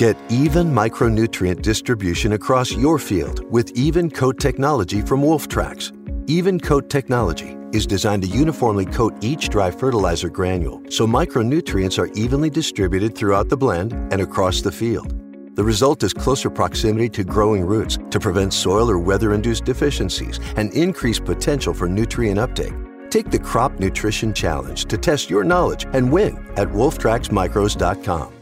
Get even micronutrient distribution across your field with Even Coat technology from Wolftrax. Even Coat technology is designed to uniformly coat each dry fertilizer granule so micronutrients are evenly distributed throughout the blend and across the field. The result is closer proximity to growing roots to prevent soil or weather induced deficiencies and increase potential for nutrient uptake. Take the Crop Nutrition Challenge to test your knowledge and win at wolftraxmicros.com.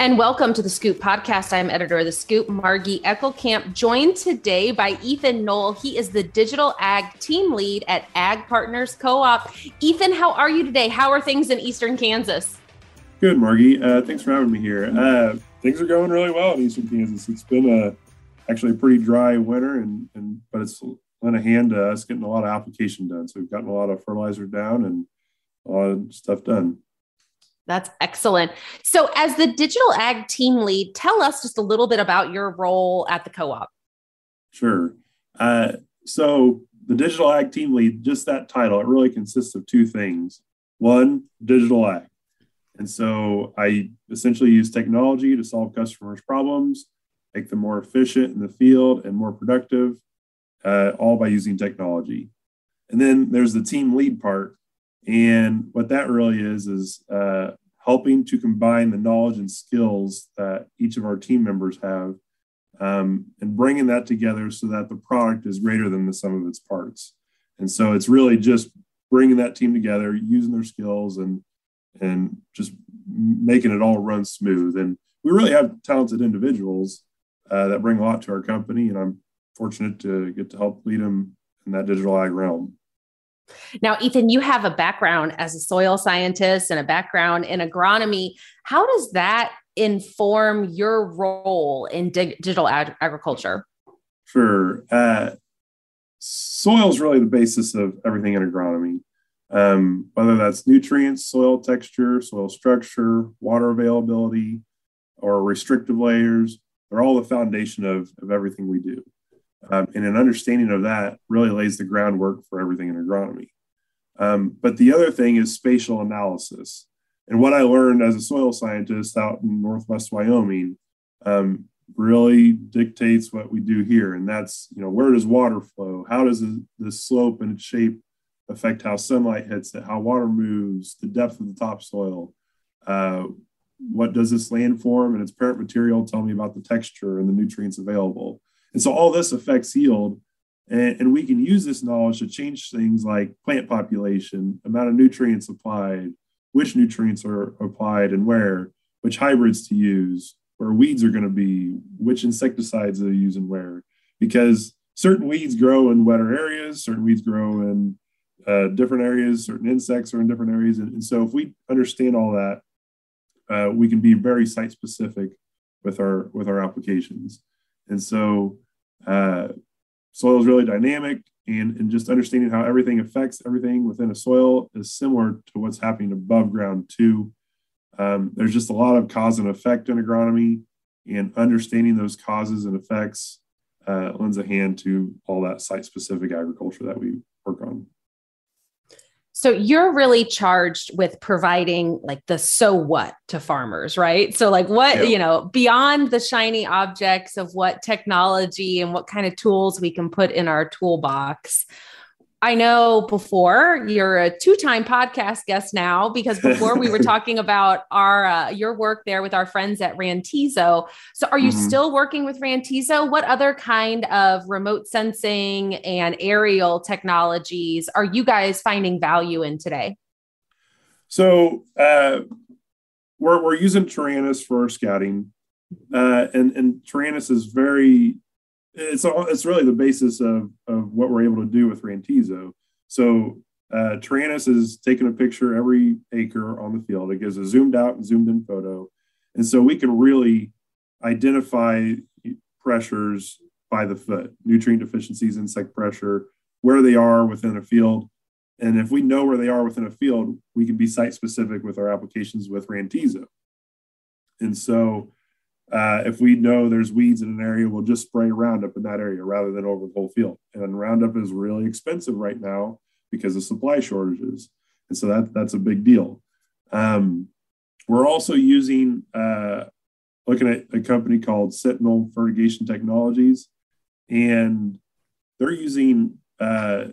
And welcome to the Scoop podcast. I'm editor of the Scoop, Margie Eckelkamp, joined today by Ethan Noll. He is the digital ag team lead at Ag Partners Co-op. Ethan, how are you today? How are things in Eastern Kansas? Good, Margie. Uh, thanks for having me here. Uh, things are going really well in Eastern Kansas. It's been a actually a pretty dry winter, and, and but it's lent a hand to us getting a lot of application done. So we've gotten a lot of fertilizer down and a lot of stuff done. That's excellent. So, as the digital ag team lead, tell us just a little bit about your role at the co op. Sure. Uh, so, the digital ag team lead, just that title, it really consists of two things. One, digital ag. And so, I essentially use technology to solve customers' problems, make them more efficient in the field and more productive, uh, all by using technology. And then there's the team lead part, and what that really is, is uh, helping to combine the knowledge and skills that each of our team members have um, and bringing that together so that the product is greater than the sum of its parts. And so it's really just bringing that team together, using their skills and and just making it all run smooth. And we really have talented individuals uh, that bring a lot to our company, and I'm fortunate to get to help lead them in that digital ag realm. Now, Ethan, you have a background as a soil scientist and a background in agronomy. How does that inform your role in dig- digital ag- agriculture? Sure. Uh, soil is really the basis of everything in agronomy, um, whether that's nutrients, soil texture, soil structure, water availability, or restrictive layers. They're all the foundation of, of everything we do. Um, and an understanding of that really lays the groundwork for everything in agronomy. Um, but the other thing is spatial analysis. And what I learned as a soil scientist out in Northwest Wyoming um, really dictates what we do here. And that's, you know, where does water flow? How does the slope and shape affect how sunlight hits it, how water moves, the depth of the topsoil? Uh, what does this landform and its parent material tell me about the texture and the nutrients available? And so all this affects yield. And, and we can use this knowledge to change things like plant population, amount of nutrients applied, which nutrients are applied and where, which hybrids to use, where weeds are going to be, which insecticides they use and where. Because certain weeds grow in wetter areas, certain weeds grow in uh, different areas, certain insects are in different areas. And, and so if we understand all that, uh, we can be very site specific with our with our applications. And so uh, soil is really dynamic, and, and just understanding how everything affects everything within a soil is similar to what's happening above ground too. Um, there's just a lot of cause and effect in agronomy, and understanding those causes and effects uh, lends a hand to all that site specific agriculture that we work on. So you're really charged with providing like the so what to farmers, right? So like what, yeah. you know, beyond the shiny objects of what technology and what kind of tools we can put in our toolbox, I know before you're a two-time podcast guest now because before we were talking about our uh, your work there with our friends at Rantizo. So are you mm-hmm. still working with Rantizo? What other kind of remote sensing and aerial technologies are you guys finding value in today? So uh, we're we're using Taranis for our scouting, uh, and and Taranis is very it's all, it's really the basis of, of what we're able to do with Rantizo. So uh, Taranis is taking a picture every acre on the field. It gives a zoomed out and zoomed in photo. And so we can really identify pressures by the foot, nutrient deficiencies, insect pressure, where they are within a field. And if we know where they are within a field, we can be site specific with our applications with Rantizo. And so uh, if we know there's weeds in an area, we'll just spray Roundup in that area rather than over the whole field. And Roundup is really expensive right now because of supply shortages. And so that, that's a big deal. Um, we're also using, uh, looking at a company called Sentinel Fertigation Technologies, and they're using uh,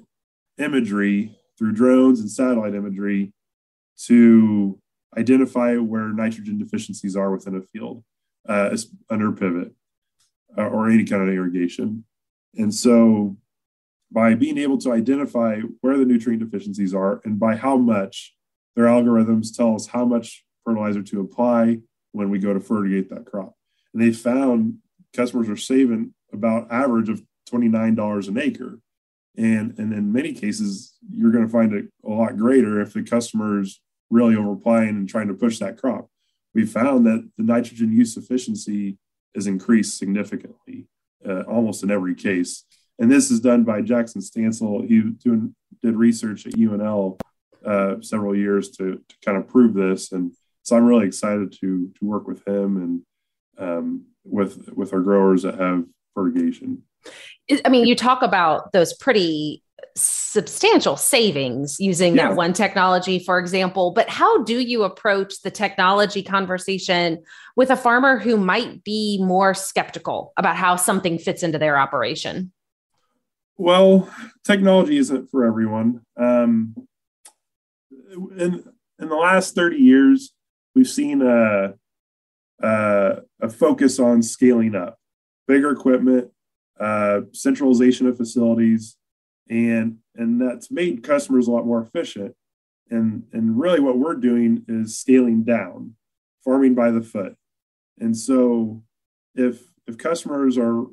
imagery through drones and satellite imagery to identify where nitrogen deficiencies are within a field uh, under pivot uh, or any kind of irrigation. And so by being able to identify where the nutrient deficiencies are and by how much, their algorithms tell us how much fertilizer to apply when we go to fertigate that crop. And they found customers are saving about average of $29 an acre. And, and in many cases, you're going to find it a lot greater if the customer's really over applying and trying to push that crop. We found that the nitrogen use efficiency is increased significantly, uh, almost in every case. And this is done by Jackson Stansell. He doing, did research at UNL uh, several years to, to kind of prove this. And so I'm really excited to, to work with him and um, with, with our growers that have fertigation. I mean, you talk about those pretty substantial savings using yeah. that one technology, for example. But how do you approach the technology conversation with a farmer who might be more skeptical about how something fits into their operation? Well, technology isn't for everyone. Um, in in the last thirty years, we've seen a, a, a focus on scaling up, bigger equipment, uh, centralization of facilities, and and that's made customers a lot more efficient. And and really, what we're doing is scaling down, farming by the foot. And so, if if customers are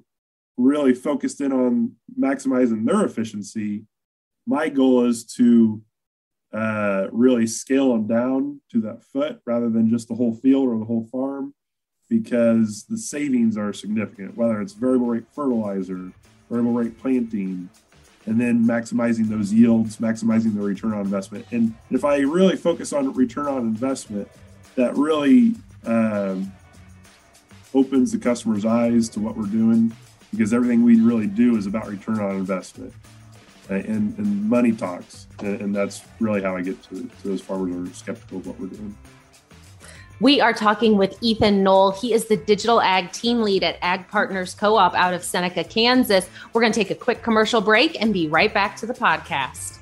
really focused in on maximizing their efficiency, my goal is to uh, really scale them down to that foot rather than just the whole field or the whole farm because the savings are significant, whether it's variable rate fertilizer, variable rate planting, and then maximizing those yields, maximizing the return on investment. And if I really focus on return on investment, that really um, opens the customer's eyes to what we're doing because everything we really do is about return on investment and, and money talks. And, and that's really how I get to, to those farmers who are skeptical of what we're doing. We are talking with Ethan Noll. He is the digital ag team lead at Ag Partners Co op out of Seneca, Kansas. We're going to take a quick commercial break and be right back to the podcast.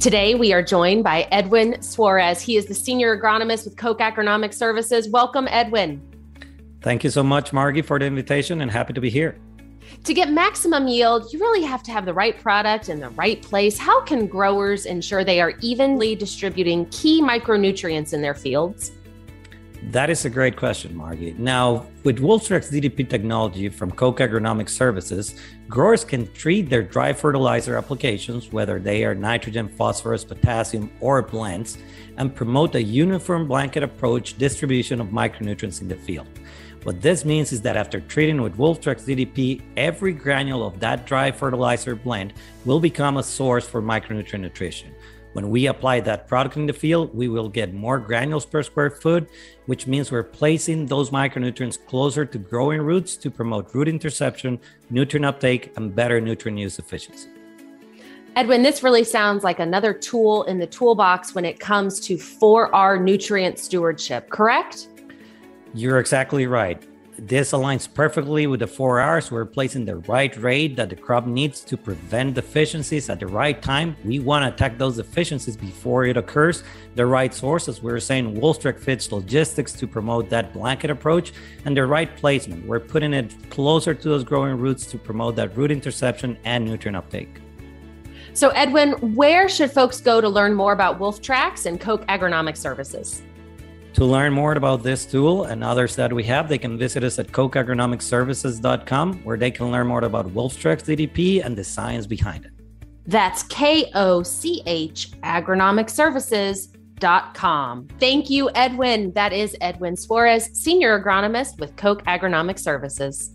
Today, we are joined by Edwin Suarez. He is the senior agronomist with Koch Agronomic Services. Welcome, Edwin. Thank you so much, Margie, for the invitation and happy to be here. To get maximum yield, you really have to have the right product in the right place. How can growers ensure they are evenly distributing key micronutrients in their fields? That is a great question, Margie. Now, with Wolfstrax DDP technology from Koch Agronomic Services, growers can treat their dry fertilizer applications, whether they are nitrogen, phosphorus, potassium, or blends, and promote a uniform blanket approach distribution of micronutrients in the field. What this means is that after treating with Wolftrax DDP, every granule of that dry fertilizer blend will become a source for micronutrient nutrition. When we apply that product in the field, we will get more granules per square foot, which means we're placing those micronutrients closer to growing roots to promote root interception, nutrient uptake, and better nutrient use efficiency. Edwin, this really sounds like another tool in the toolbox when it comes to 4R nutrient stewardship, correct? You're exactly right. This aligns perfectly with the 4Rs. We're placing the right rate that the crop needs to prevent deficiencies at the right time. We want to attack those deficiencies before it occurs. The right sources, we're saying, Wolfstrax fits logistics to promote that blanket approach, and the right placement. We're putting it closer to those growing roots to promote that root interception and nutrient uptake. So, Edwin, where should folks go to learn more about Wolftrax and Koch Agronomic Services? To learn more about this tool and others that we have, they can visit us at kochagronomicservices.com, where they can learn more about Wolfstrax DDP and the science behind it. That's K O C H agronomicservices.com. Thank you, Edwin. That is Edwin Suarez, Senior Agronomist with Koch Agronomic Services.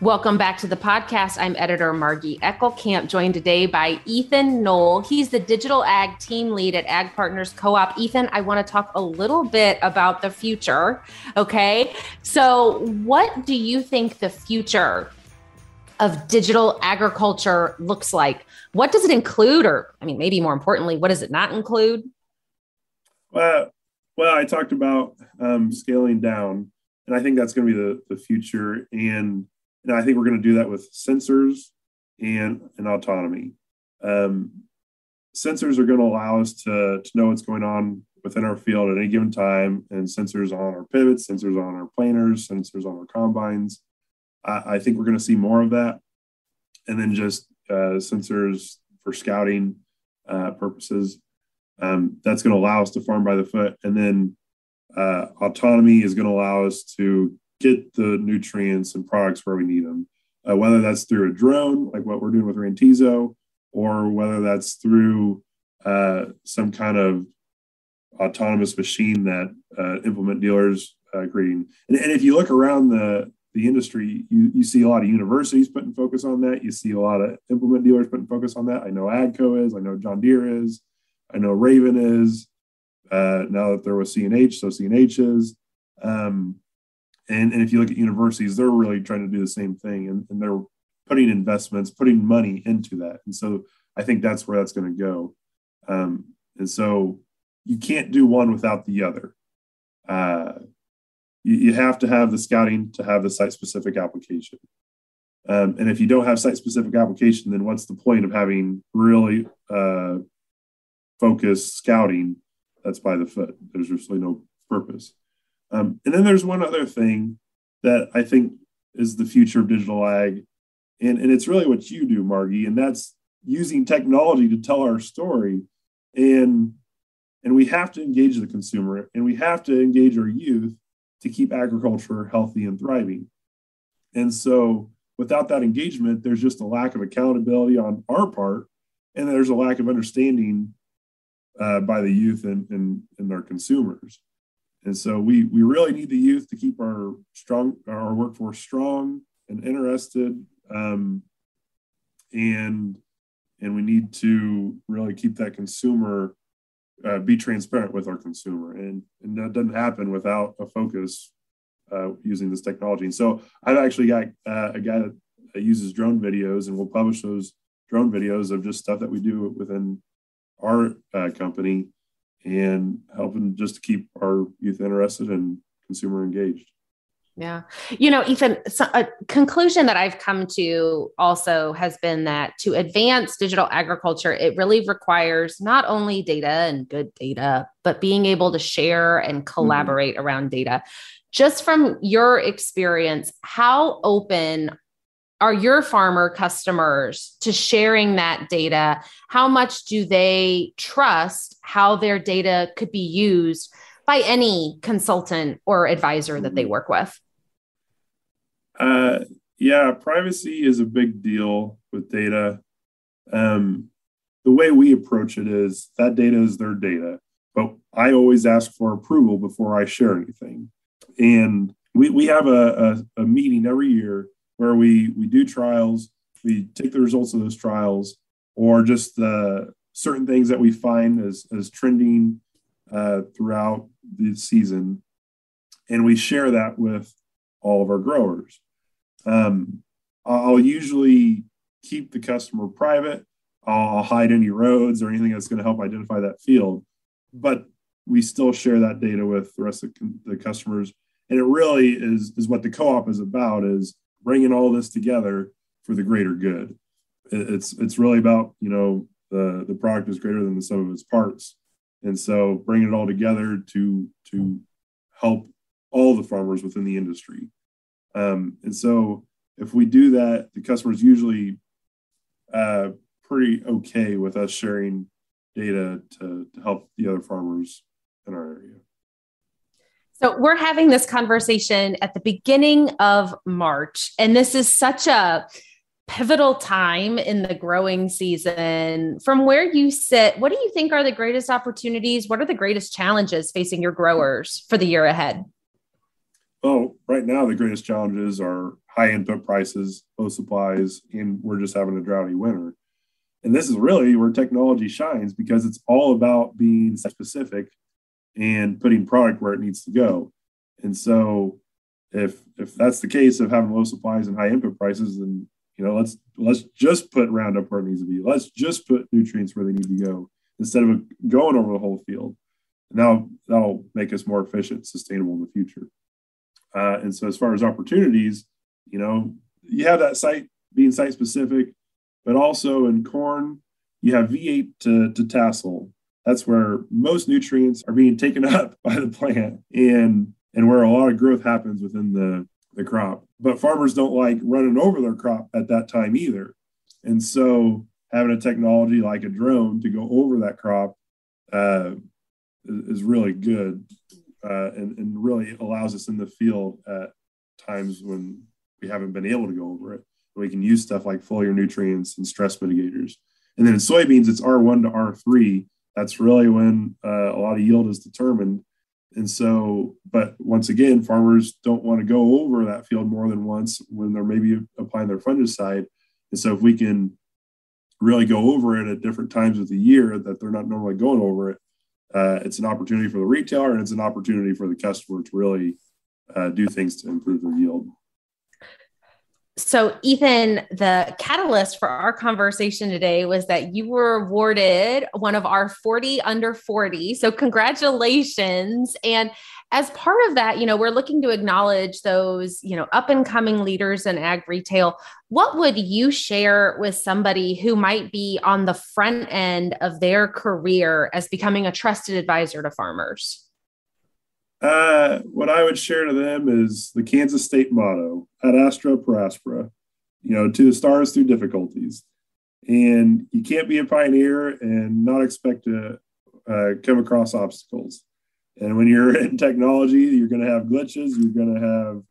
Welcome back to the podcast. I'm editor Margie Eckelkamp, joined today by Ethan Noll. He's the digital ag team lead at Ag Partners Co op. Ethan, I want to talk a little bit about the future. Okay. So, what do you think the future of digital agriculture looks like? What does it include? Or, I mean, maybe more importantly, what does it not include? Well, well I talked about um, scaling down, and I think that's going to be the, the future. And and I think we're going to do that with sensors and, autonomy. Um, sensors are going to allow us to, to know what's going on within our field at any given time, and sensors on our pivots, sensors on our planters, sensors on our combines. I, I think we're going to see more of that. And then just uh, sensors for scouting uh, purposes. Um, that's going to allow us to farm by the foot. And then uh, autonomy is going to allow us to get the nutrients and products where we need them, uh, whether that's through a drone, like what we're doing with Rantizo, or whether that's through uh, some kind of autonomous machine that uh, implement dealers uh, creating. And, and, if you look around the the industry, you, you see a lot of universities putting focus on that. You see a lot of implement dealers putting focus on that. I know AGCO is. I know John Deere is. I know Raven is. Uh, now that they're with CNH, so CNH is. Um, and, and if you look at universities, they're really trying to do the same thing and, and they're putting investments, putting money into that. And so I think that's where that's going to go. Um, and so you can't do one without the other. Uh, you, you, have to have the scouting to have the site specific application. Um, and if you don't have site specific application, then what's the point of having really uh, focused scouting that's by the foot? There's really no purpose. Um, and then there's one other thing that I think is the future of digital ag. And, and it's really what you do, Margie, and that's using technology to tell our story. And, and we have to engage the consumer and we have to engage our youth to keep agriculture healthy and thriving. And so without that engagement, there's just a lack of accountability on our part. And there's a lack of understanding uh, by the youth and, and, and our consumers. And so we we really need the youth to keep our strong our workforce strong and interested, um, and and we need to really keep that consumer uh, be transparent with our consumer, and and that doesn't happen without a focus uh, using this technology. And so I've actually got uh, a guy that uses drone videos, and we'll publish those drone videos of just stuff that we do within our uh, company and helping just to keep our youth interested and consumer engaged. Yeah. You know, Ethan, so a conclusion that I've come to also has been that to advance digital agriculture, it really requires not only data and good data, but being able to share and mm-hmm. collaborate mm-hmm. around data. Just from your experience, how open are your farmer customers to sharing that data? How much do they trust how their data could be used by any consultant or advisor that they work with? Uh, yeah, privacy is a big deal with data. Um, the way we approach it is that data is their data, but I always ask for approval before I share anything. And we, we have a, a, a meeting every year where we we do trials, we take the results of those trials, or just the certain things that we find as as trending uh, throughout the season, and we share that with all of our growers. Um, I'll usually keep the customer private. I'll hide any roads or anything that's going to help identify that field, but we still share that data with the rest of the customers. And it really is is what the co-op is about is bringing all this together for the greater good. It's it's really about you know the the product is greater than the sum of its parts, and so bringing it all together to to help all the farmers within the industry. Um, and so if we do that, the customers usually uh, pretty okay with us sharing data to, to help the other farmers in our area. So we're having this conversation at the beginning of March, and this is such a pivotal time in the growing season. From where you sit, what do you think are the greatest opportunities? What are the greatest challenges facing your growers for the year ahead? well, right now the greatest challenges are high input prices, low supplies, and we're just having a droughty winter. And this is really where technology shines because it's all about being specific and putting product where it needs to go. And so if if that's the case of having low supplies and high input prices, then you know let's let's just put Roundup where it needs to be. Let's just put nutrients where they need to go instead of going over the whole field. Now that'll make us more efficient, sustainable in the future. Uh, and so as far as opportunities, you know, you have that site being site specific, but also in corn, you have V8 to, to tassel. That's where most nutrients are being taken up by the plant and and where a lot of growth happens within the, the crop. But farmers don't like running over their crop at that time either. And so having a technology like a drone to go over that crop uh, is really good uh, and, and really allows us in the field at times when we haven't been able to go over it. We can use stuff like foliar nutrients and stress mitigators. And then in soybeans, it's R1 to R3. That's really when uh, a lot of yield is determined. And so, but once again, farmers don't want to go over that field more than once when they're maybe applying their fungicide. And so, if we can really go over it at different times of the year that they're not normally going over it, uh, it's an opportunity for the retailer and it's an opportunity for the customer to really uh, do things to improve their yield. So, Ethan, the catalyst for our conversation today was that you were awarded one of our 40 under 40. So, congratulations. And as part of that, you know, we're looking to acknowledge those, you know, up and coming leaders in ag retail. What would you share with somebody who might be on the front end of their career as becoming a trusted advisor to farmers? Uh, what I would share to them is the Kansas State motto: "Ad astra per aspera," you know, to the stars through difficulties. And you can't be a pioneer and not expect to uh, come across obstacles. And when you're in technology, you're going to have glitches. You're going to have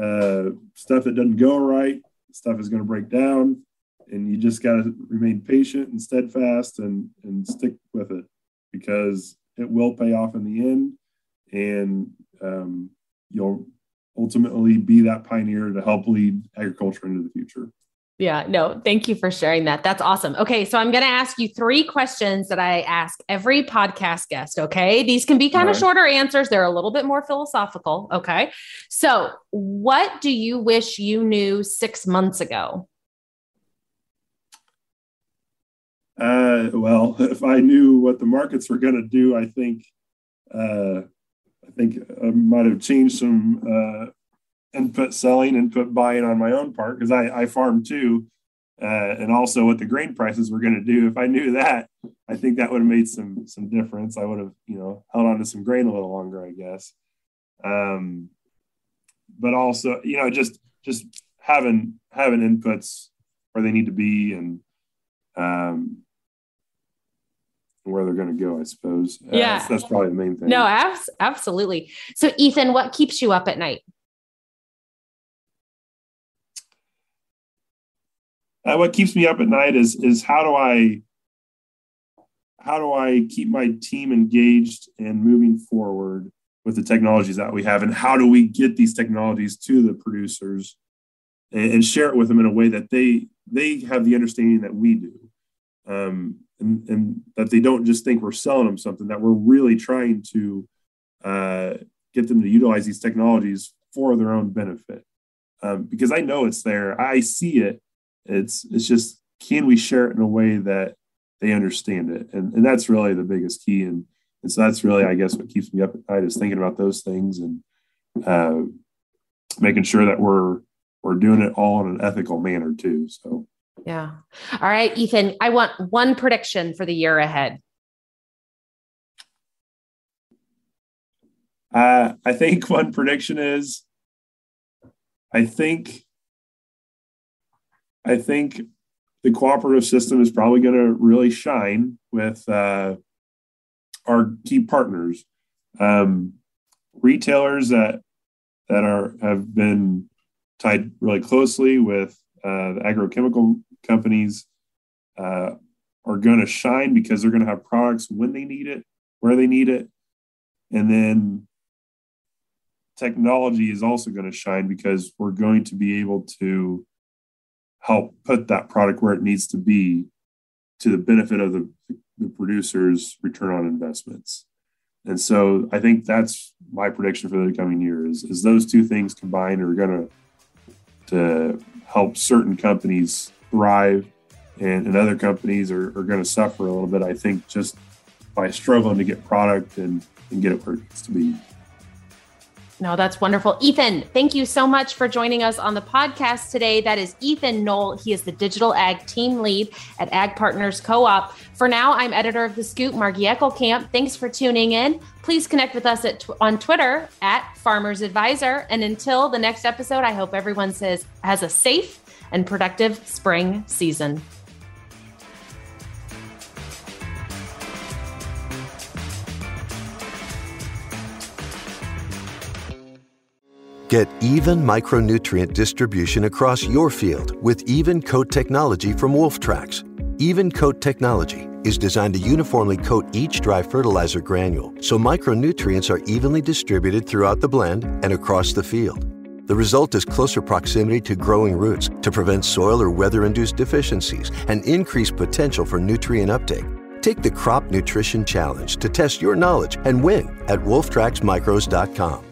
uh, stuff that doesn't go right. Stuff is going to break down, and you just got to remain patient and steadfast and and stick with it because it will pay off in the end and um, you'll ultimately be that pioneer to help lead agriculture into the future. Yeah, no, thank you for sharing that. That's awesome. Okay, so I'm going to ask you three questions that I ask every podcast guest. Okay, these can be kind All of right. shorter answers, they're a little bit more philosophical. Okay, so what do you wish you knew six months ago? Uh, well, if I knew what the markets were going to do, I think uh, I think I might have changed some uh, input selling, input buying on my own part because I, I farm too. Uh, and also what the grain prices were going to do. If I knew that, I think that would have made some some difference. I would have, you know, held on to some grain a little longer, I guess. Um, but also, you know, just just having having inputs where they need to be and um, where they're going to go, I suppose. Uh, yeah. That's, that's, probably the main thing. No, abs- absolutely. So, Ethan, what keeps you up at night? Uh, what keeps me up at night is is how do I how do I keep my team engaged and moving forward with the technologies that we have, and how do we get these technologies to the producers and, and share it with them in a way that they they have the understanding that we do. Um, and, and that they don't just think we're selling them something, that we're really trying to uh, get them to utilize these technologies for their own benefit. Um, because I know it's there, I see it. It's it's just can we share it in a way that they understand it, and and that's really the biggest key. And and so that's really I guess what keeps me up at night is thinking about those things and uh, making sure that we're we're doing it all in an ethical manner too. So yeah. All right, Ethan, I want one prediction for the year ahead. Uh, I think one prediction is I think I think the cooperative system is probably going to really shine with uh, our key partners, um, retailers that that are have been tied really closely with uh, the agrochemical companies uh, are going to shine because they're going to have products when they need it, where they need it, and then technology is also going to shine because we're going to be able to help put that product where it needs to be to the benefit of the, the producer's return on investments. And so I think that's my prediction for the coming year is, is those two things combined are going to to help certain companies thrive and, and other companies are, are going to suffer a little bit, I think, just by struggling to get product and, and get it where it needs to be. No, that's wonderful. Ethan, thank you so much for joining us on the podcast today. That is Ethan Noll. He is the digital ag team lead at Ag Partners Co op. For now, I'm editor of The Scoop, Margie Eckelkamp. Thanks for tuning in. Please connect with us at, on Twitter at Farmers Advisor. And until the next episode, I hope everyone says has a safe and productive spring season. Get even micronutrient distribution across your field with Even Coat technology from Wolftrax. Even Coat technology is designed to uniformly coat each dry fertilizer granule so micronutrients are evenly distributed throughout the blend and across the field. The result is closer proximity to growing roots to prevent soil or weather induced deficiencies and increase potential for nutrient uptake. Take the Crop Nutrition Challenge to test your knowledge and win at wolftraxmicros.com.